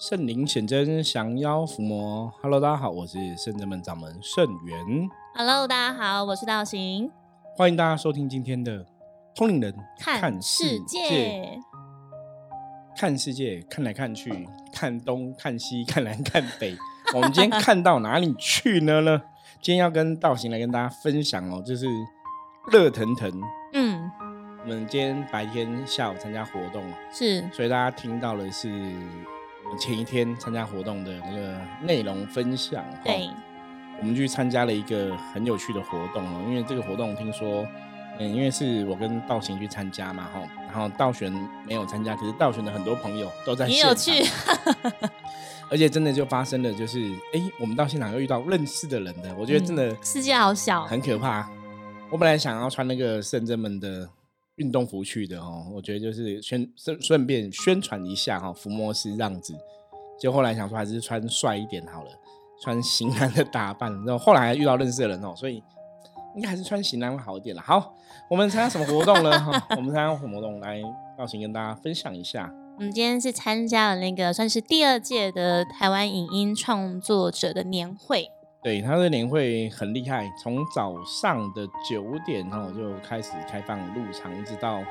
圣灵显真，降妖伏魔。Hello，大家好，我是圣真门掌门圣元。Hello，大家好，我是道行，欢迎大家收听今天的通灵人看世界。看世界，看来看去，看东看西，看南看北。我们今天看到哪里去呢呢？今天要跟道行来跟大家分享哦，就是热腾腾。嗯，我们今天白天下午参加活动，是所以大家听到的是前一天参加活动的那个内容分享。哦对，我们去参加了一个很有趣的活动哦，因为这个活动听说，嗯，因为是我跟道行去参加嘛，哈，然后道玄没有参加，可是道玄的很多朋友都在现场，也有趣，而且真的就发生了，就是哎，我们到现场又遇到认识的人的，我觉得真的嗯世界好小，很可怕。我本来想要穿那个圣真们的运动服去的哦，我觉得就是宣顺顺便宣传一下哈、伏魔师这样子。就后来想说还是穿帅一点好了，穿型男的打扮。然后后来遇到认识的人哦，所以应该还是穿型男会好一点啦。好，我们参加什么活动呢？哈，我们参加什么活动？来，造型跟大家分享一下。我们今天是参加了那个算是第二届的台湾影音创作者的年会，对，他的年会很厉害，从早上的九点哦就开始开放入场，一直到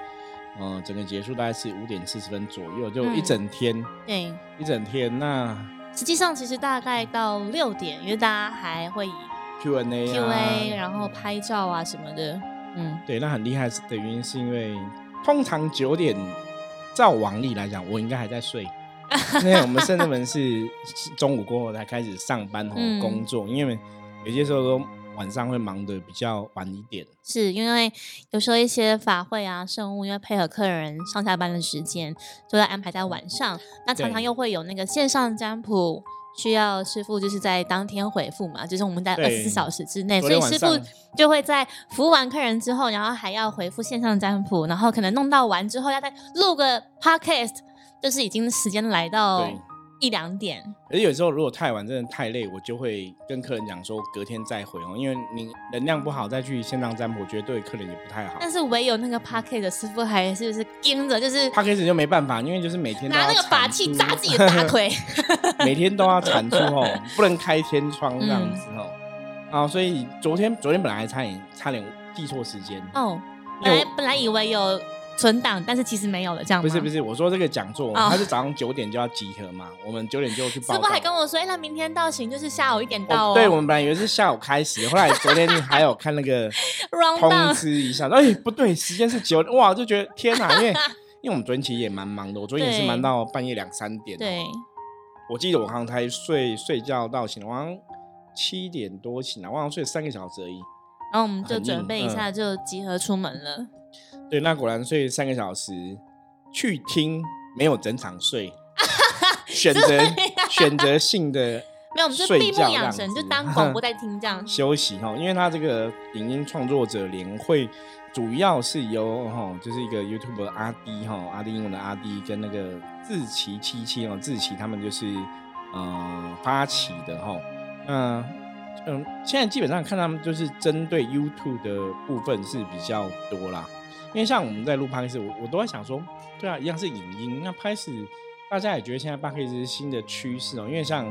呃整个结束大概是五点四十分左右，就一嗯整天、对，一整天。那实际上其实大概到六点，因为大家还会以 Q&A 啊 Q&A，然后拍照啊什么的，嗯，对，那很厉害的原因是因为通常九点照往例来讲，我应该还在睡。因为我们圣人们是是中午过后才开始上班哦、嗯。工作，因为有些时候都晚上会忙得比较晚一点。是因为有时候一些法会啊、圣物，因为配合客人上下班的时间，就会安排在晚上。那常常又会有那个线上占卜，需要师傅就是在当天回复嘛，就是我们在二十四小时之内，所以师傅就会在服务完客人之后，然后还要回复线上占卜，然后可能弄到完之后要再录个 podcast，就是已经时间来到对一两点。而有时候如果太晚，真的太累，我就会跟客人讲说隔天再回哦，因为你能量不好再去线上占卜，我觉得对客人也不太好。但是唯有那个 podcast 的师傅还是就是盯着，就是他开始就没办法，因为就是每天都拿那个法器扎自己的大，腿。每天都要产出哦，不能开天窗这样子嗯哦。啊，所以昨天昨天本来还差点差点记错时间，哦，本来本来以为有存档，但是其实没有了，这样，不是不是，我说这个讲座，哦他是早上九点就要集合嘛，我们九点就去报师告。傅还跟我说，哎，那明天到行就是下午一点到对，我们本来以为是下午开始，后来昨天还有看那个 通知一下，哎，不对，时间是九点，哇，就觉得天哪，因为 因为我们昨天其实也蛮忙的，我昨天也是忙到半夜两三点。，对，我记得我好像才睡睡觉到醒，我好像七点多醒来，我好像睡三个小时而已。然后我们就准备一嗯下就集合出门了。对，那果然睡三个小时，去听没有整场睡，选择选择性的 没有，我们就睡闭目养神，就当 广播在听这样。休息哈，因为他这个影音创作者联会主要是由哈，就是一个 YouTube 阿迪哈，阿迪英文的阿迪跟那个志奇七七哦，志奇他们就是呃发起的哈。那嗯，现在基本上看他们就是针对 YouTube 的部分是比较多啦，因为像我们在录 p o d 我我都在想说，对啊，一样是影音，那拍摄大家也觉得现在 p o d 是新的趋势哦，因为像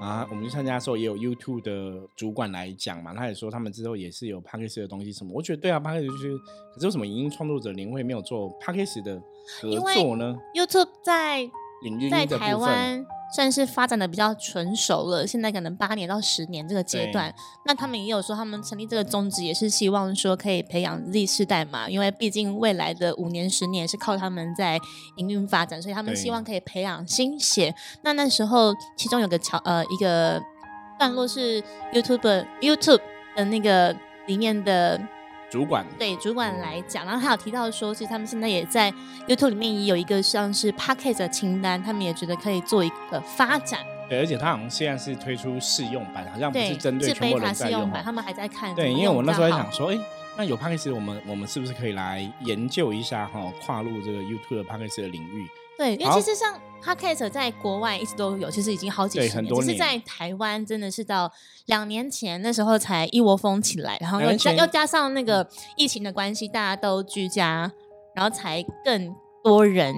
啊，我们去参加的时候也有 YouTube 的主管来讲嘛，他也说他们之后也是有 p a c k a g e 的东西什么。我觉得对啊 p a c k a g e 就是，可是为什么影音创作者联会没有做 p a c k a g e 的合作呢？YouTube 在影音在台的部分，湾算是发展的比较纯熟了，现在可能八年到十年这个阶段。那他们也有说，他们成立这个宗旨也是希望说可以培养 Z 世代嘛，因为毕竟未来的五年、十年是靠他们在营运发展，所以他们希望可以培养新血。那那时候其中有个桥呃一个段落是 YouTube YouTube 的那个里面的主管对主管来讲，然后他有提到说，其实他们现在也在 YouTube 里面也有一个像是的清单，他们也觉得可以做一个发展。对，而且他好像现在是推出试用版，好像不，是针对是全部贝塔人在用哦。试用版，他们还在看。对，因为我那时候在想说，哎、那有 p a c k a g e 我们我们是不是可以来研究一下哈，跨入这个 YouTube 的 p a c k a g e 的领域？对，因为其实像 Podcast 在国外一直都有，其实已经好几对十年，很多年。只是在台湾真的是到两年前那时候才一窝蜂起来，然后又加又加上那个疫情的关系，大家都居家，然后才更多人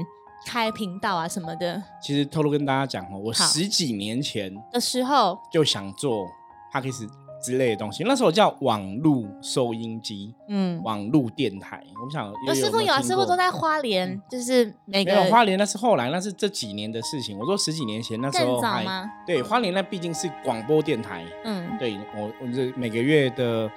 开频道啊什么的。其实透露跟大家讲哦，我十几年前的时候，就想做 p a c k a g e 之类的东西，那时候叫网路收音机、嗯，网路电台。我想有师傅有啊，师傅都在花莲，就是每个没有花莲，那是后来，那是这几年的事情。我说十几年前那时候还吗？对花莲，那毕竟是广播电台。嗯，对我，我这每个月的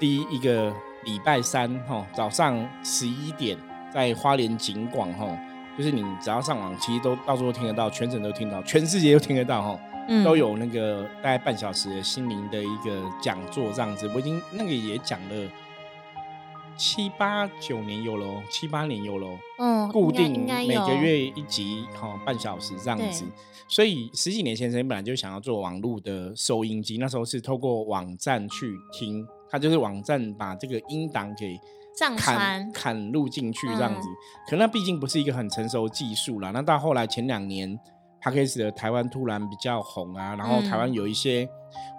第一个礼拜三哈，早上十一点在花莲景广哈，就是你只要上网，其实都到处都听得到，全省都听到，全世界都听得到哈。嗯都有那个大概半小时的心灵的一个讲座这样子，我已经那个也讲了七八九年有喽，七八年有喽，嗯，固定每个月一集哈、半小时这样子。所以十几年前，生本来就想要做网络的收音机，那时候是透过网站去听，它就是网站把这个音档给上砍，砍入进去这样子。嗯可那毕竟不是一个很成熟的技术啦。那到后来前两年 p a c k a g e 的台湾突然比较红啊，然后台湾有一些，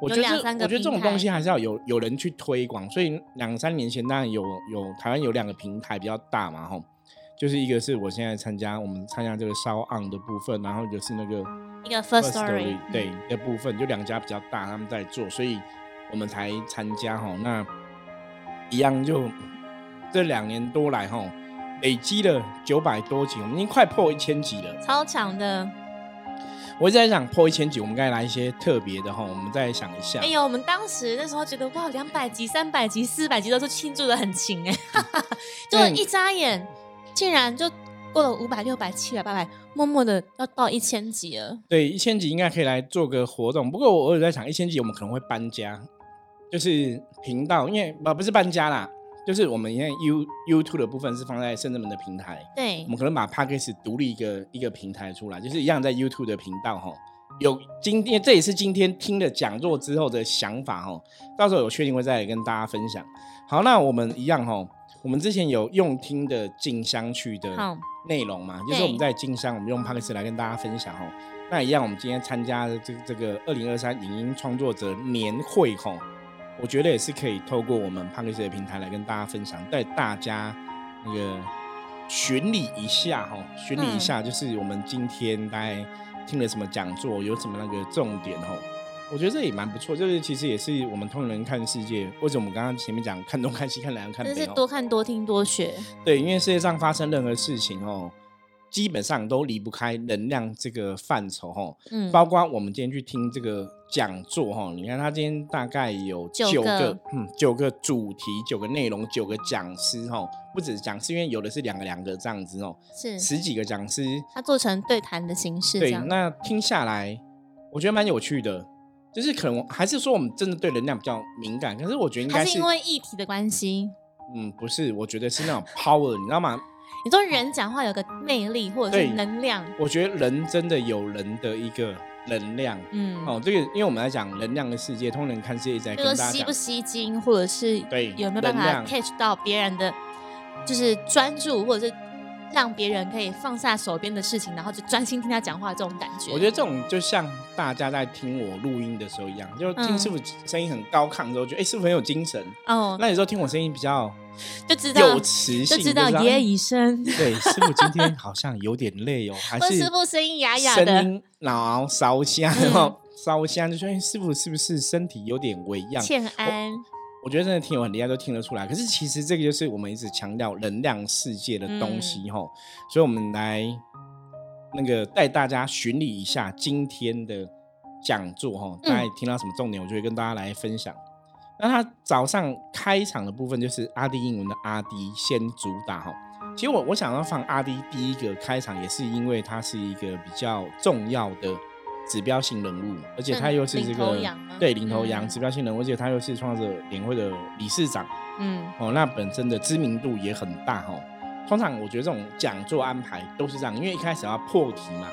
我觉得我觉得这种东西还是要有有人去推广。所以两三年前当然有有台湾有两个平台比较大嘛，吼。就是一个是我现在参加，我们参加这个烧 on 的部分，然后一个是那个一个 First Story，嗯对的部分，就两家比较大，他们在做，所以我们才参加哈。那一样就这两年多来哈，累积了九百多集，我们已经快破一千集了。超强的。我一直在想破一千集，我们该来一些特别的哈，我们再想一下哎。呦，我们当时那时候觉得哇，两百集、三百集、四百集都是庆祝的很勤哎，就嗯一眨眼，竟然就过了五百、六百、七百、八百，默默的要到一千集了。对，一千集应该可以来做个活动。不过我偶尔在想，一千集我们可能会搬家，就是频道，因为呃不是搬家啦，就是我们现在 You YouTube 的部分是放在圣正门的平台，对我，们可能把 p a c k a g e 独立一个一个平台出来，就是一样在 YouTube 的频道哈。有今天这也是今天听了讲座之后的想法哈，到时候有确定会再来跟大家分享。好，那我们一样哈，我们之前有用听的进香去的好内容嘛，就是我们在进香，我们用 p a c k a g e 来跟大家分享哈。那一样，我们今天参加的这这个二零二三影音创作者年会哈，我觉得也是可以透过我们 p a c k a g e 的平台来跟大家分享，带大家那个巡礼一下哈，巡礼一下就是我们今天大概听了什么讲座，有什么那个重点哈。我觉得这也蛮不错，就是其实也是我们通人看世界，或者我们刚刚前面讲看东看西看南看北哦，真的是多看多听多学。对，因为世界上发生任何事情哦，基本上都离不开能量这个范畴哦。嗯，包括我们今天去听这个讲座哈，你看他今天大概有九九个个，嗯，九个主题，九个内容，九个讲师哈，不止讲师，因为有的是两个两个这样子哦，是。十几个讲师，他做成对谈的形式，这对，那听下来，我觉得蛮有趣的，就是可能还是说我们真的对能量比较敏感，可是我觉得应该还是因为议题的关系？嗯，不是，我觉得是那种 power，你知道吗？你说人讲话有个魅力或者是能量，我觉得人真的有人的一个能量。嗯，哦，这个因为我们来讲能量的世界，通人看世界一直在就跟大家吸不，吸睛，或者是对有没有办法 catch 到别人的，就是专注，或者是让别人可以放下手边的事情，然后就专心听他讲话这种感觉。我觉得这种就像大家在听我录音的时候一样，就听嗯师傅声音很高亢的时候，觉得哎、师傅很有精神。哦，那有时候听我声音比较就知道有磁性，就知道哎耶已生，对，师傅今天好像有点累哦，还或是师傅声音哑哑声的，音然后烧香嗯哦，烧香就说哎、师傅是不是身体有点微恙？欠安，我觉得真的听友很厉害，都听得出来。可是其实这个就是我们一直强调能量世界的东西嗯哈、所以我们来那个带大家巡礼一下今天的讲座哈，嗯大家听到什么重点，我就会跟大家来分享。那他早上开场的部分就是阿迪英文的阿迪先主打哈。其实我我想要放阿迪第一个开场，也是因为它是一个比较重要的指标性人物，而且他又是这个对领头羊嗯指标性人物，而且他又是创造者联会的理事长嗯，哦，那本身的知名度也很大哈、哦。通常我觉得这种讲座安排都是这样，因为一开始要破题嘛，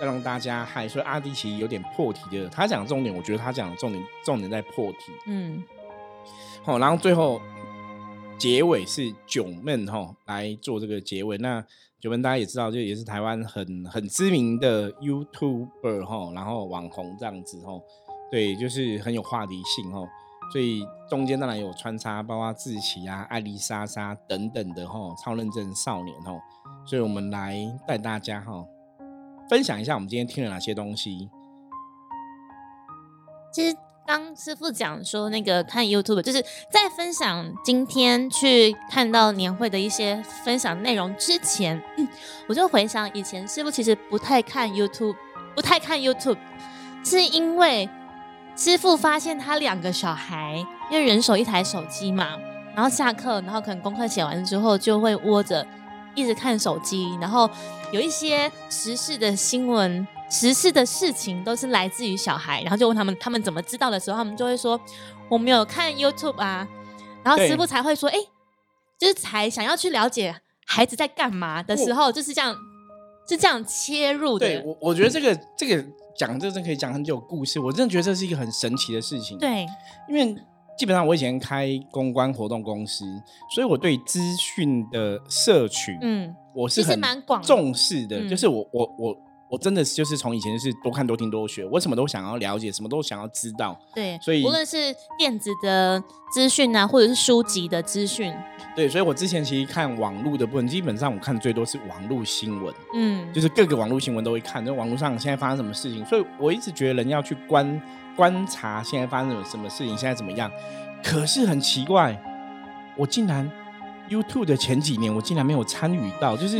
要让大家嗨，所以阿迪其实有点破题的。他讲的重点，我觉得他讲的重点重点在破题。嗯，好、然后最后结尾是九闷哈来做这个结尾。那九妹大家也知道，就也是台湾很很知名的 YouTuber 哈，然后网红这样子哈，对，就是很有话题性哈。所以中间当然有穿插，包括志奇啊、艾丽莎莎等等的哈，超认真少年哈。所以我们来带大家哈，分享一下我们今天听了哪些东西。其实刚师傅讲说那个看 YouTube，就是在分享今天去看到年会的一些分享内容之前，我就回想以前师傅其实不太看 YouTube，不太看 YouTube，是因为。师傅发现他两个小孩，因为人手一台手机嘛，然后下课，然后可能功课写完之后，就会窝着一直看手机，然后有一些时事的新闻、时事的事情都是来自于小孩，然后就问他们，他们怎么知道的时候，他们就会说我没有看 YouTube 啊，然后师傅才会说，哎，就是才想要去了解孩子在干嘛的时候，就是这样，是这样切入的。对我，我觉得这个这个。讲这真可以讲很久故事，我真的觉得这是一个很神奇的事情。对，因为基本上我以前开公关活动公司，所以我对资讯的摄取，嗯，我是很重视的。就是我我我我真的就是从以前是多看多听多学，我什么都想要了解，什么都想要知道。对，所以无论是电子的资讯啊，或者是书籍的资讯。对，所以我之前其实看网络的部分，基本上我看的最多是网络新闻，嗯，就是各个网络新闻都会看，就网络上现在发生什么事情。所以我一直觉得人要去观观察现在发生了什么事情，现在怎么样。可是很奇怪，我竟然。YouTube 的前几年，我竟然没有参与到，就是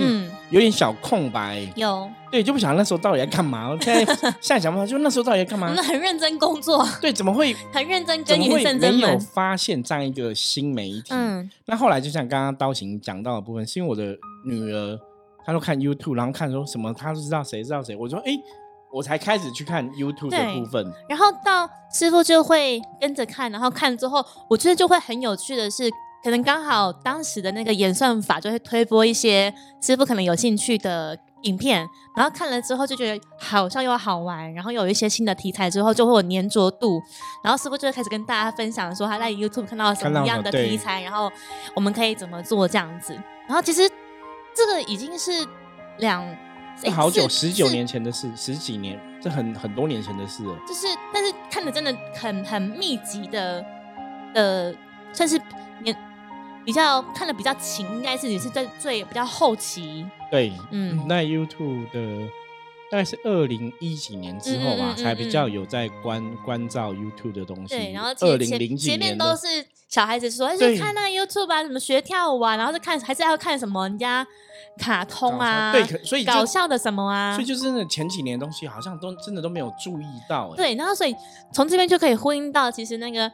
有点小空白。有对，就不想那时候到底在干嘛？现在现在想不到，就那时候到底在干嘛？我们很认真工作。对，怎么会很认真？跟你认真没有发现这样一个新媒体。嗯，那后来就像刚刚刀行讲到的部分，是因为我的女儿，她都看 YouTube，然后看说什么，她都知道谁知道谁。我说，哎，我才开始去看 YouTube 的部分。然后到师傅就会跟着看，然后看之后，我觉得就会很有趣的是。可能刚好当时的那个演算法就会推播一些师傅可能有兴趣的影片，然后看了之后就觉得好像又好玩，然后有一些新的题材之后就会有粘着度，然后师傅就会开始跟大家分享说他在 YouTube 看到什么样的题材，然后我们可以怎么做这样子。然后其实这个已经是两好久十九年前的事，十几年，这很很多年前的事了。就是，但是看的真的很很密集的，呃，算是年。比较看的比较勤，应该是你是在最比较后期。对，嗯，那 YouTube 的大概是二零一几年之后吧，才比较有在关关照 YouTube 的东西。对，然后二零零几年前面都是小孩子说，哎，去看那 YouTube 啊，什么学跳舞啊，然后是看还是要看什么人家卡通啊，对，所以搞笑的什么啊，所以就是那前几年的东西，好像都真的都没有注意到。对，然后所以从这边就可以呼应到，其实那个。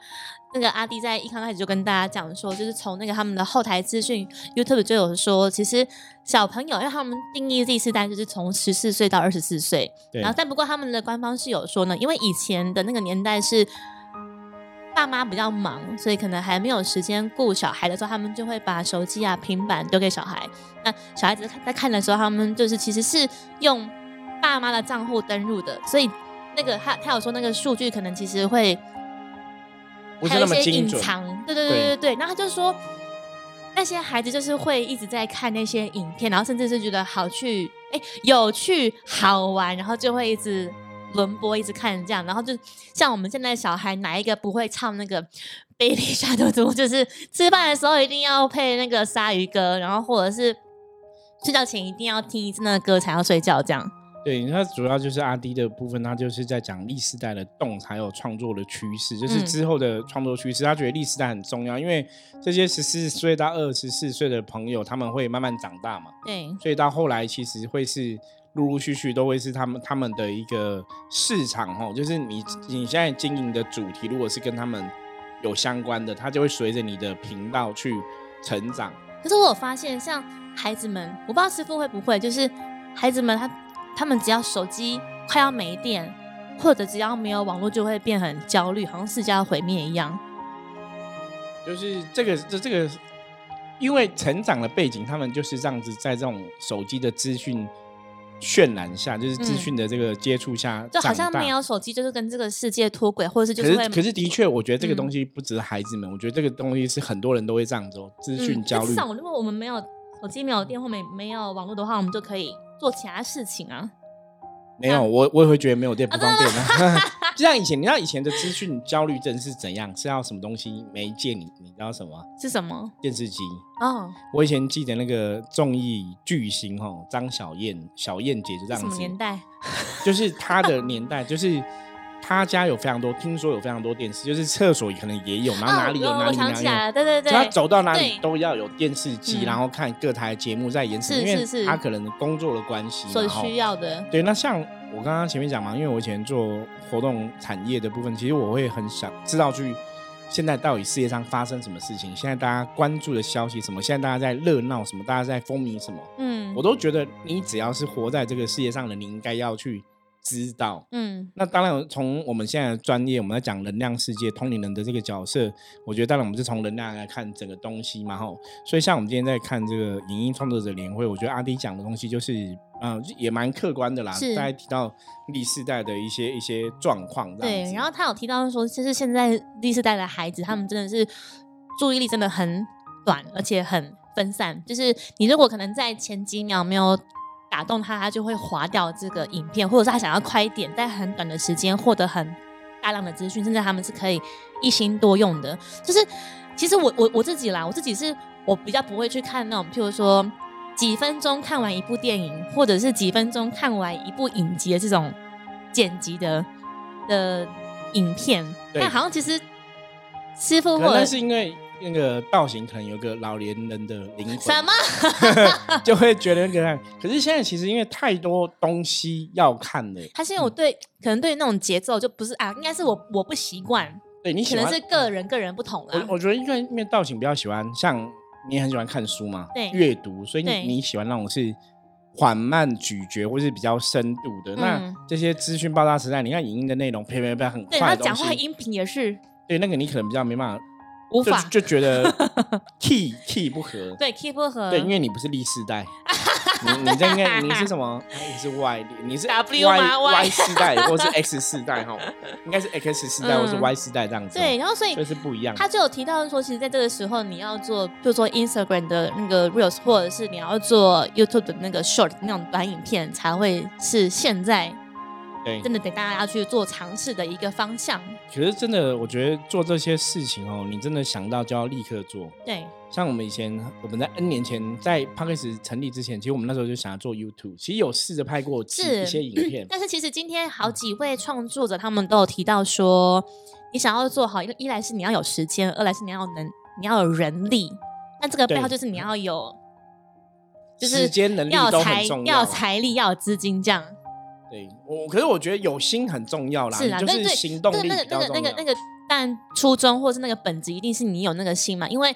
那个阿弟在一刚开始就跟大家讲说，就是从那个他们的后台资讯，YouTube 就有说，其实小朋友，因为他们定义 Z 世代就是从十四岁到二十四岁，然后但不过他们的官方是有说呢，因为以前的那个年代是爸妈比较忙，所以可能还没有时间顾小孩的时候，他们就会把手机啊、平板丢给小孩。那小孩子在看的时候，他们就是其实是用爸妈的账户登录的，所以那个他他有说那个数据可能其实会。还有一些隐藏，对对对对对。然后他就说，那些孩子就是会一直在看那些影片，然后甚至是觉得好去，哎，有趣好玩，然后就会一直轮播，一直看这样。然后就像我们现在小孩，哪一个不会唱那个《贝利沙多多》？就是吃饭的时候一定要配那个鲨鱼歌，然后或者是睡觉前一定要听一次那个歌才要睡觉这样。对，它主要就是阿迪的部分，他就是在讲历世代的动，还有创作的趋势，就是之后的创作趋势。他觉得历世代很重要，因为这些十四岁到二十四岁的朋友，他们会慢慢长大嘛。对，所以到后来其实会是陆陆续续都会是他们他们的一个市场哦，就是你你现在经营的主题，如果是跟他们有相关的，他就会随着你的频道去成长。可是我有发现，像孩子们，我不知道师傅会不会，就是孩子们他。他们只要手机快要没电，或者只要没有网络，就会变很焦虑，好像世界要毁灭一样。就是这个，这这个，因为成长的背景，他们就是这样子，在这种手机的资讯渲染下，就是资讯的这个接触下，就好像没有手机，就是跟这个世界脱轨，或者是就是可是的确，我觉得这个东西不止孩子们，我觉得这个东西是很多人都会这样做，资讯焦虑。至少如果我们没有手机、没有电或没没有网络的话，我们就可以。做其他事情啊，没有，我我也会觉得没有电不方便啊。就像以前，你知道以前的资讯焦虑症是怎样？是要什么东西没见？你你知道什么？是什么？电视机。哦，我以前记得那个综艺巨星哈，张小燕，小燕姐就这样子。什么年代？就是她的年代，就是她家有非常多，听说有非常多电视，就是厕所可能也有，然后哪里有哪里哪里有，对对对，他走到哪里都要有电视机，然后看各台节目在演什么，因为他可能工作的关系，所需要的。对，那像。我刚刚前面讲嘛，因为我以前做活动产业的部分，其实我会很想知道去现在到底世界上发生什么事情，现在大家关注的消息什么，现在大家在热闹什么，大家在风靡什么，嗯，我都觉得你只要是活在这个世界上的，你应该要去知道，嗯，那当然从我们现在的专业，我们在讲能量世界通灵人的这个角色，我觉得当然我们是从能量来看整个东西嘛，吼，所以像我们今天在看这个影音创作者联会，我觉得阿迪讲的东西就是。嗯，也蛮客观的啦。是，大家提到第四代的一些一些状况。对，然后他有提到说，就是现在第四代的孩子，他们真的是注意力真的很短，而且很分散。就是你如果可能在前几秒没有打动他，他就会划掉这个影片，或者是他想要快一点，在很短的时间获得很大量的资讯，甚至他们是可以一心多用的。就是其实我我我自己啦，我自己是我比较不会去看那种，譬如说。几分钟看完一部电影，或者是几分钟看完一部影集的这种剪辑的的影片，但好像其实师傅或者是因为那个造型可能有个老年人的灵魂，什么 就会觉得那个。可是现在其实因为太多东西要看了，他是因为我对可能对那种节奏就不是啊，应该是我我不习惯。对你可能是个人个人不同了。我我觉得因为因为造型比较喜欢像。你也很喜欢看书嘛？对，阅读，所以你你喜欢那种是缓慢咀嚼或是比较深度的。那这些资讯爆炸时代，你看影音的内容，啪啪啪很快的东西。讲话音频也是。对，那个你可能比较没办法，无法就觉得 key key 不合。对，key 不合。对，因为你不是历世代。你你这应该你是什么？你是 Y，你是 W Y Y 世代，或是 X 世代哈？应该是 X 世代或是 Y 世代这样子。对，然后所以就是不一样。他就有提到说，其实在这个时候，你要做，就做 Instagram 的那个 Reels，或者是你要做 YouTube 的那个 Short 那种短影片，才会是现在。对，真的得大家要去做尝试的一个方向。可是真的，我觉得做这些事情哦，你真的想到就要立刻做。对，像我们以前，我们在 N 年前在 p a r k e s 成立之前，其实我们那时候就想要做 YouTube，其实有试着拍过一些影片。但是其实今天好几位创作者他们都有提到说，你想要做好，一一来是你要有时间，二来是你要能你要有人力。那这个背后就是你要有，就是时间能力都很重要，要财力，要有资金这样。对我，可是我觉得有心很重要啦，是啊，就是行动力那个那个那个那个，但初衷或是那个本质，一定是你有那个心嘛。因为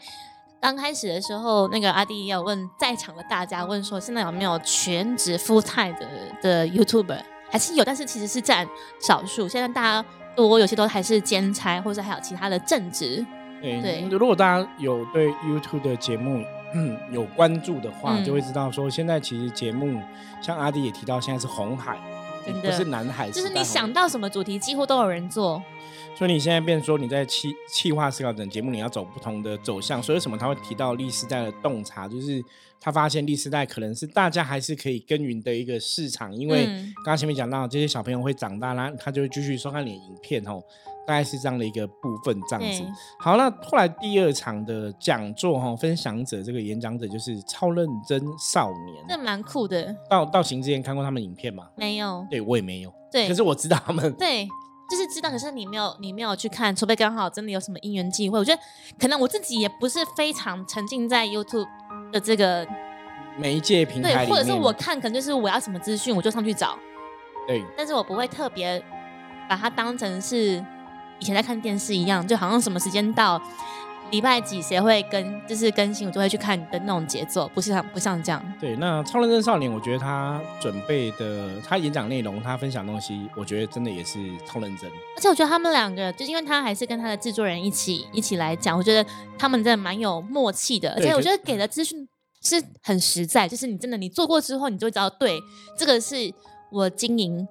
刚开始的时候，那个阿弟要问在场的大家，问说现在有没有全职 full time 的的 YouTuber，还是有，但是其实是占少数。现在大家多有些都还是兼差，或者还有其他的正职。对，如果大家有对 YouTube 的节目有关注的话，就会知道说现在其实节目像阿弟也提到，现在是红海。不是男孩子，就是你想到什么主题，几乎都有人做。所以你现在变说你在气气化思考等节目，你要走不同的走向。所以为什么他会提到历时代的洞察，就是他发现历时代可能是大家还是可以耕耘的一个市场，因为刚刚前面讲到这些小朋友会长大啦，他就会继续收看你的影片哦。大概是这样的一个部分，这样子。好，那后来第二场的讲座哈，分享者这个演讲者就是超认真少年，这蛮酷的。到到行之前看过他们影片吗？没有。对我也没有。对。可是我知道他们。对，就是知道，可是你没有，你没有去看，除非刚好真的有什么因缘际会。我觉得可能我自己也不是非常沉浸在 YouTube 的这个媒介平台对，或者是我看，可能就是我要什么资讯，我就上去找。对。但是我不会特别把它当成是。以前在看电视一样，就好像什么时间到，礼拜几谁会更，就是更新，我就会去看的那种节奏，不是像不像这样。对，那超认真少年，我觉得他准备的，他演讲内容，他分享东西，我觉得真的也是超认真。而且我觉得他们两个，就是因为他还是跟他的制作人一起一起来讲，我觉得他们真的蛮有默契的。而且我觉得给的资讯是很实在，就是你真的你做过之后，你就会知道，对，这个是我经营。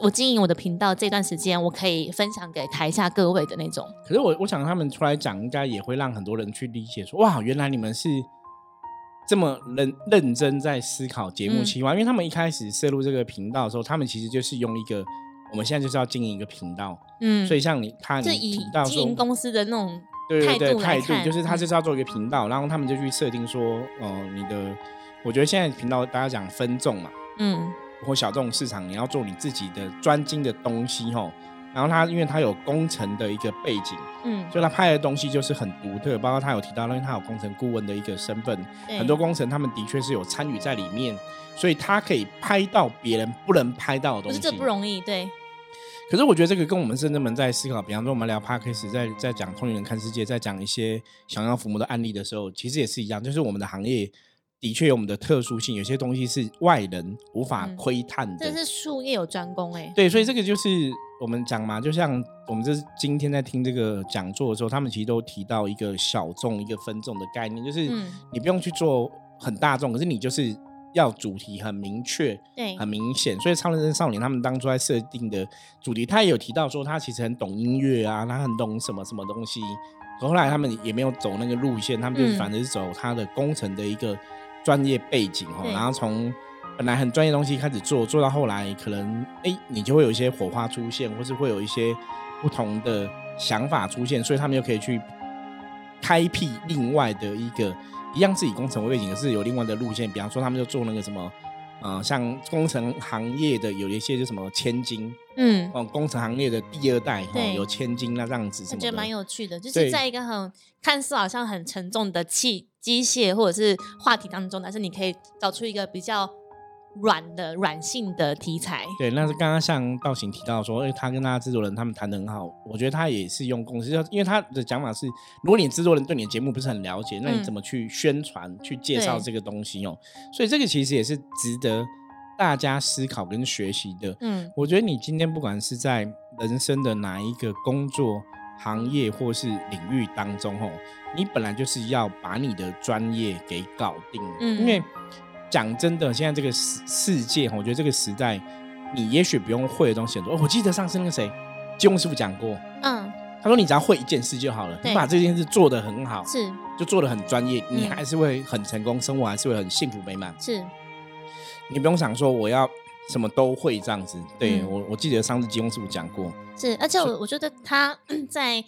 我经营我的频道这段时间，我可以分享给台下各位的那种。可是我我想他们出来讲，应该也会让很多人去理解，说哇，原来你们是这么认认真在思考节目嗯企划，因为他们一开始涉入这个频道的时候，他们其实就是用一个我们现在就是要经营一个频道，嗯，所以像你他你就以提到经营公司的那种对对对，态度态度就是他嗯。就是要做一个频道，然后他们就去设定说，呃，你的，我觉得现在频道大家讲分众嘛，嗯或小众市场，你要做你自己的专精的东西吼。然后他因为他有工程的一个背景，嗯，所以他拍的东西就是很独特，包括他有提到，因为他有工程顾问的一个身份，很多工程他们的确是有参与在里面，所以他可以拍到别人不能拍到的东西。不是这不容易，对，可是我觉得这个跟我们深圳们在思考，比方说我们聊 p a d k a s 在在讲通灵人看世界，在讲一些想要抚摸的案例的时候，其实也是一样，就是我们的行业的确有我们的特殊性，有些东西是外人无法嗯窥探的。这是术业有专攻哎，对，所以这个就是我们讲嘛，就像我们这今天在听这个讲座的时候，他们其实都提到一个小众、一个分众的概念，就是嗯你不用去做很大众，可是你就是要主题很明确、对，很明显。所以超人真少年他们当初在设定的主题，他也有提到说他其实很懂音乐啊，他很懂什么什么东西。可后来他们也没有走那个路线，他们就反而是走他的工程的一个专业背景哦，然后从本来很专业的东西开始做，做到后来可能哎，你就会有一些火花出现，或是会有一些不同的想法出现，所以他们又可以去开辟另外的一个一样是以工程为背景，可是有另外的路线，比方说他们就做那个什么。呃，像工程行业的有一些就什么千金嗯，哦，工程行业的第二代哈、对有千金那这样子我觉得蛮有趣的，就是在一个很看似好像很沉重的器机械或者是话题当中，但是你可以找出一个比较软的软性的题材。对，那是刚刚像道行提到说，哎、他跟他制作人他们谈的很好，我觉得他也是用公司，因为他的讲法是，如果你制作人对你的节目不是很了解，那你嗯怎么去宣传、去介绍这个东西哦？所以这个其实也是值得大家思考跟学习的。嗯我觉得你今天不管是在人生的哪一个工作行业或是领域当中，吼，你本来就是要把你的专业给搞定。嗯因为讲真的，现在这个世世界，我觉得这个时代，你也许不用会的东西很多。哦我记得上次那个谁，金庸师傅讲过，嗯，他说你只要会一件事就好了，你把这件事做得很好，是就做得很专业，你嗯还是会很成功，生活还是会很幸福美满。是，你不用想说我要什么都会这样子。对、嗯我，我记得上次金庸师傅讲过，是，而且我我觉得他 在，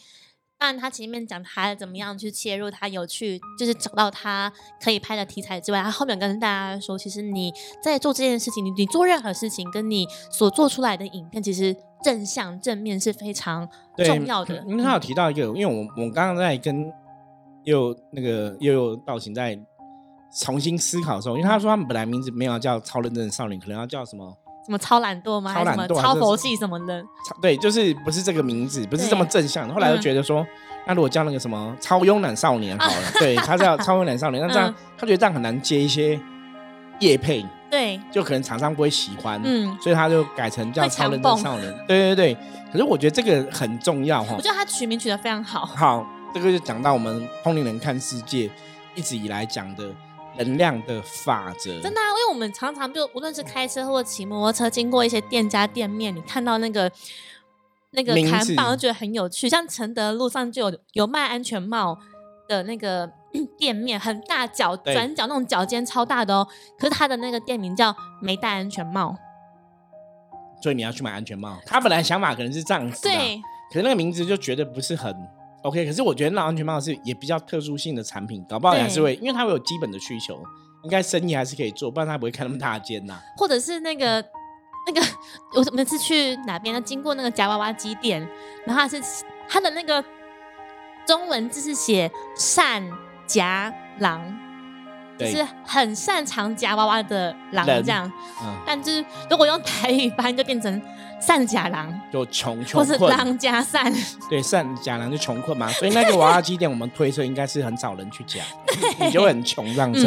当然他前面讲他怎么样去切入，他有去就是找到他可以拍的题材之外，他后面跟大家说，其实你在做这件事情，你你做任何事情，跟你所做出来的影片，其实正向正面是非常重要的。因为他有提到一个，因为我我刚刚在跟又那个又有道行在重新思考的时候，因为他说他们本来名字没有叫超认真的少年，可能要叫什么？什么超懒惰吗？超懒惰超佛系什么的？超对，就是不是这个名字，不是这么正向的。后来又嗯觉得说，那如果叫那个什么超慵懒少年 好了，对他叫 超慵懒少年，那这样、嗯他觉得这样很难接一些叶配，对，就可能厂商不会喜欢，嗯，所以他就改成叫超认真强蹦少年。对对对，可是我觉得这个很重要哈我。觉得他取名取得非常好。好，这个就讲到我们通灵人看世界一直以来讲的能量的法则。真的、啊，因为我们常常就无论是开车或骑摩托车，经过一些店家店面，你看到那个那个名字看板，就觉得很有趣。像承德路上就有有卖安全帽的那个 店面，很大角对转角那种脚尖超大的哦。可是他的那个店名叫没戴安全帽，所以你要去买安全帽。他本来想法可能是这样子，，对，可是那个名字就觉得不是很 OK。可是我觉得那安全帽是也比较特殊性的产品，搞不好还是会，因为它会有基本的需求，应该生意还是可以做，不然它不会开那么大间呐、或者是那个那个，我每次去哪边呢，经过那个夹娃娃机店，然后它是它的那个中文字是写善夹狼。就是很擅长夹娃娃的狼人这样，嗯，但就是如果用台语翻，就变成善假狼，就穷或是穷困，狼夹善。对，善假狼就穷困嘛，所以那个娃娃机店我们推测应该是很少人去夹，你就会很穷这样子、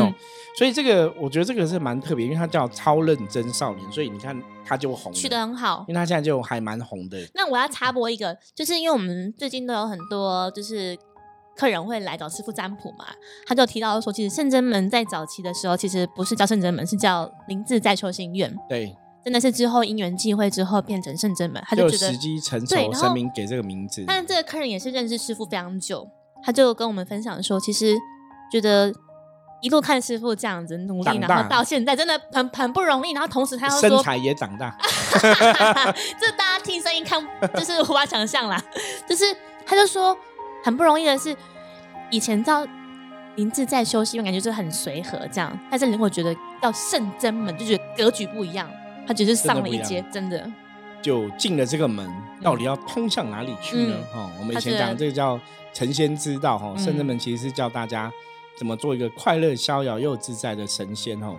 所以这个我觉得这个是蛮特别，因为它叫超认真少年，所以你看它就红，取得很好。因为它现在就还蛮红的。那我要插播一个，就是因为我们最近都有很多就是客人会来找师傅占卜嘛，他就提到说，其实圣真门在早期的时候，其实不是叫圣真门，是叫林志在修心院，对，真的是之后因缘际会之后变成圣真门，他就就觉得时机成熟，神明给这个名字。但这个客人也是认识师傅非常久，他就跟我们分享说，其实觉得一路看师傅这样子努力，然后到现在真的很很不容易。然后同时他又说，身材也长大，这大家听声音看就是无法想象啦。就是他就说很不容易的是，以前到林志在修习，感觉就是很随和这样，但是你会觉得到圣真门就觉得格局不一样，他只是上了一阶，真的。就进了这个门，到底要通向哪里去呢？哦、我们以前讲这个叫成仙之道，哈、嗯圣真门其实是教大家怎么做一个快乐、逍遥又自在的神仙，哈。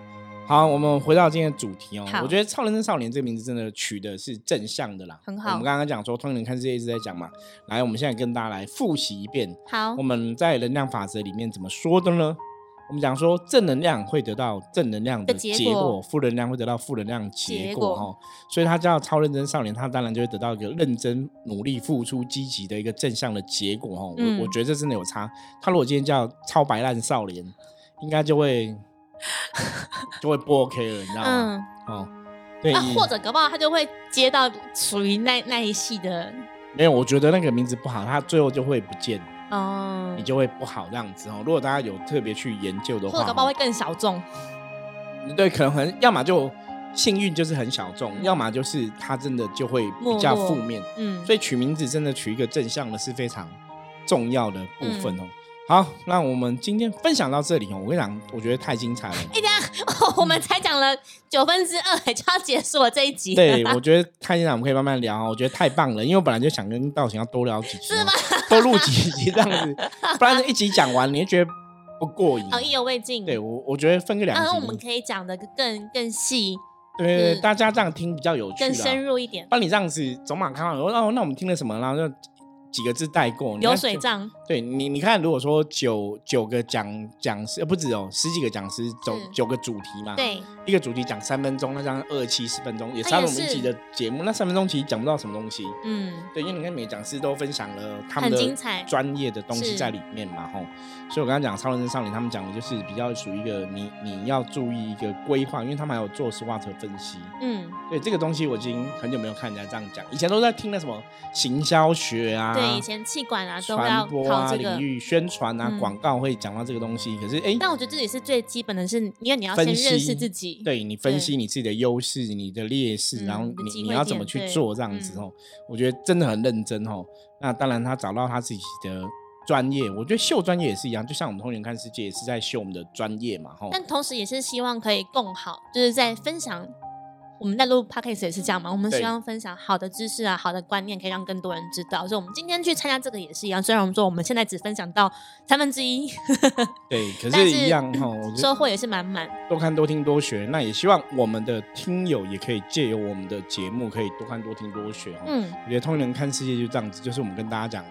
好，我们回到今天的主题哦。我觉得《超人真少年》这个名字真的取的是正向的啦，很好我们刚刚讲说，通灵看世界一直在讲嘛，来，我们现在跟大家来复习一遍，好我，们在能量法则里面怎么说的呢？我们讲说正能量会得到正能量的的结果负能量会得到负能量结结果果哈。所以他叫超认真少年，他当然就会得到一个认真、努力、付出、积极的一个正向的结果哈。嗯我我觉得这真的有差。他如果今天叫超白烂少年，应该就会 就会不 OK 了，你知道吗？嗯，哦，对，啊，或者搞不好他就会接到属于那那一系的，没有，我觉得那个名字不好，他最后就会不见，哦你，就会不好这样子哦。如果大家有特别去研究的话，或者搞不好会更小众，对，可能很，要么就幸运就是很小众，要么就是他真的就会比较负面。嗯，所以取名字真的取一个正向的是非常重要的部分嗯哦。好，那我们今天分享到这里哦。我跟你讲，我觉得太精彩了。哎，等一下，我们才讲了九分之二，就要结束了这一集，对，我觉得太精彩，我们可以慢慢聊哦。我觉得太棒了，因为我本来就想跟道行要多聊几集，是吗？多录几集这样子，不然一集讲完你会觉得不过瘾。哦，意犹未尽，对我，我觉得分个两啊，集，我们可以讲的更更细、对对对，大家这样听比较有趣更。深入一点，帮你这样子走马看花，哦，那我们听了什么？然后就几个字带过。流水就账，对你，你看，如果说九九个讲讲师，呃，不止哦，十几个讲师，九九个主题嘛，，对，一个主题讲三分钟，那这样二七十分钟，也差了我们一集的节目。那三分钟其实讲不到什么东西，嗯，对，因为你看每个讲师都分享了他们的彩专业的东西在里面嘛，吼。所以我刚刚讲超人真少年，他们讲的就是比较属于一个你你要注意一个规划，因为他们还有做 SWOT 分析。嗯，对这个东西，我已经很久没有看人家这样讲，以前都在听那什么行销学啊，对，以前气管啊都播啊、考这个领，域宣传啊、嗯广告会讲到这个东西。可是，哎，但我觉得这也是最基本的是，因为你要先认识自己，对你分析你自己的优势、你的劣势，嗯然后你你你要怎么去做这样子嗯哦，我觉得真的很认真哦。那当然，他找到他自己的专业，我觉得秀专业也是一样，就像我们通联看世界也是在秀我们的专业嘛，吼。但同时也是希望可以更好，就是在分享。我们在录 podcast 也是这样嘛，我们希望分享好的知识啊、好的观念，可以让更多人知道。所以，我们今天去参加这个也是一样。虽然我们说我们现在只分享到三分之一，对，可 是是一样哈，收获也是满满。多看多听多学。那也希望我们的听友也可以借由我们的节目，可以多看多听多学哈。嗯，我觉得通灵人看世界就这样子，就是我们跟大家讲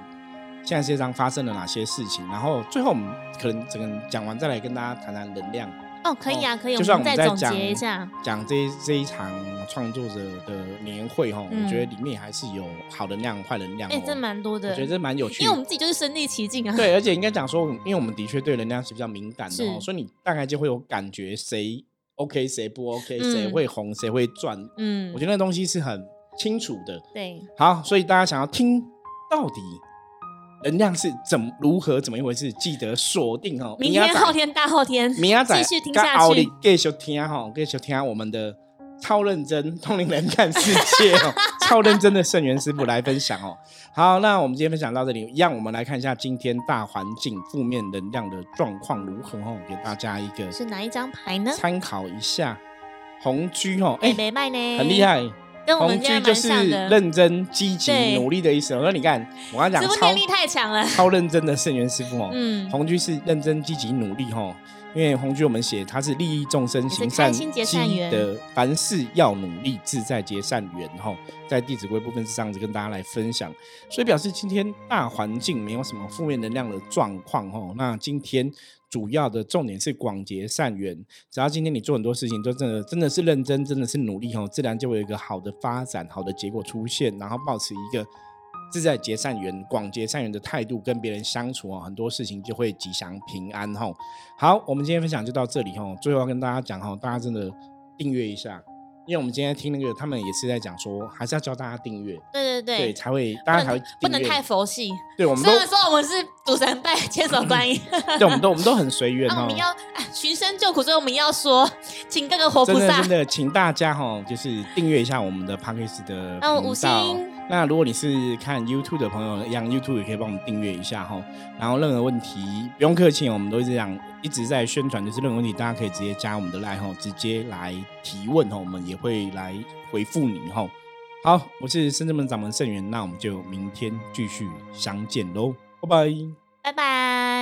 现在世界上发生了哪些事情，然后最后我们可能整个讲完再来跟大家谈谈能量，哦，可以啊，可以，就算们再总我们在讲结一下。讲这这一场创作者的年会哈，嗯我觉得里面还是有好能量、坏能量哎、哦。这蛮多的，我觉得这蛮有趣的因为我们自己就是身临其境啊。对，而且应该讲说，因为我们的确对能量是比较敏感的哦，所以你大概就会有感觉谁 OK 谁不 OK，嗯谁会红谁会赚。嗯我，觉得那东西是很清楚的。对，好，所以大家想要听到底能量是怎么如何怎么一回事，记得锁定哦。明天、仔后天、大后天，明仔载继续听下去。继续听哈，继续听我们的超认真通灵人看世界哦，超认真的圣元师傅来分享哦。好，那我们今天分享到这里，一样我们来看一下今天大环境负面能量的状况如何哦，给大家一个是哪一张牌呢？参考一下。红居哦，哎、哎、没卖呢，很厉，害。跟我红居就是。认真、积极、努力的意思哦。那你看，我刚刚讲超直播念力太强了。超认真的圣元师傅哦，嗯，红居是认真、积极、努力哈。因为红居我们写他是利益众生、行善积德，凡事要努力，自在结善缘哈。在《弟子规》部分是这样子跟大家来分享，所以表示今天大环境没有什么负面能量的状况哈。那今天主要的重点是广结善缘，只要今天你做很多事情都真的真的是认真，真的是努力哈，自然就会有一个好的发展、好的结果出现，然后保持一个。自在结善缘、广结善缘的态度跟别人相处哦，很多事情就会吉祥平安哦。好，我们今天分享就到这里哦。最后要跟大家讲哦，大家真的订阅一下，因为我们今天听那个，他们也是在讲说，还是要教大家订阅，对对对，对，才会大家才会不能太佛系。对，我们都虽然说我们是赌神拜千手观音，对，我们都我们都很随 缘哦，我哦们。要哎寻声救苦，所以我们要说，请各个活菩萨真的真的，请大家哈，就是订阅一下我们的 p a c k a g e 的那五星。那如果你是看 YouTube 的朋友，一样 YouTube 也可以帮我们订阅一下哈。然后任何问题不用客气，我们都一直讲一直在宣传，就是任何问题大家可以直接加我们的 line 哈，直接来提问哈，我们也会来回复你哈。好，我是深圳门掌门盛元，那我们就明天继续相见喽，拜拜。拜拜。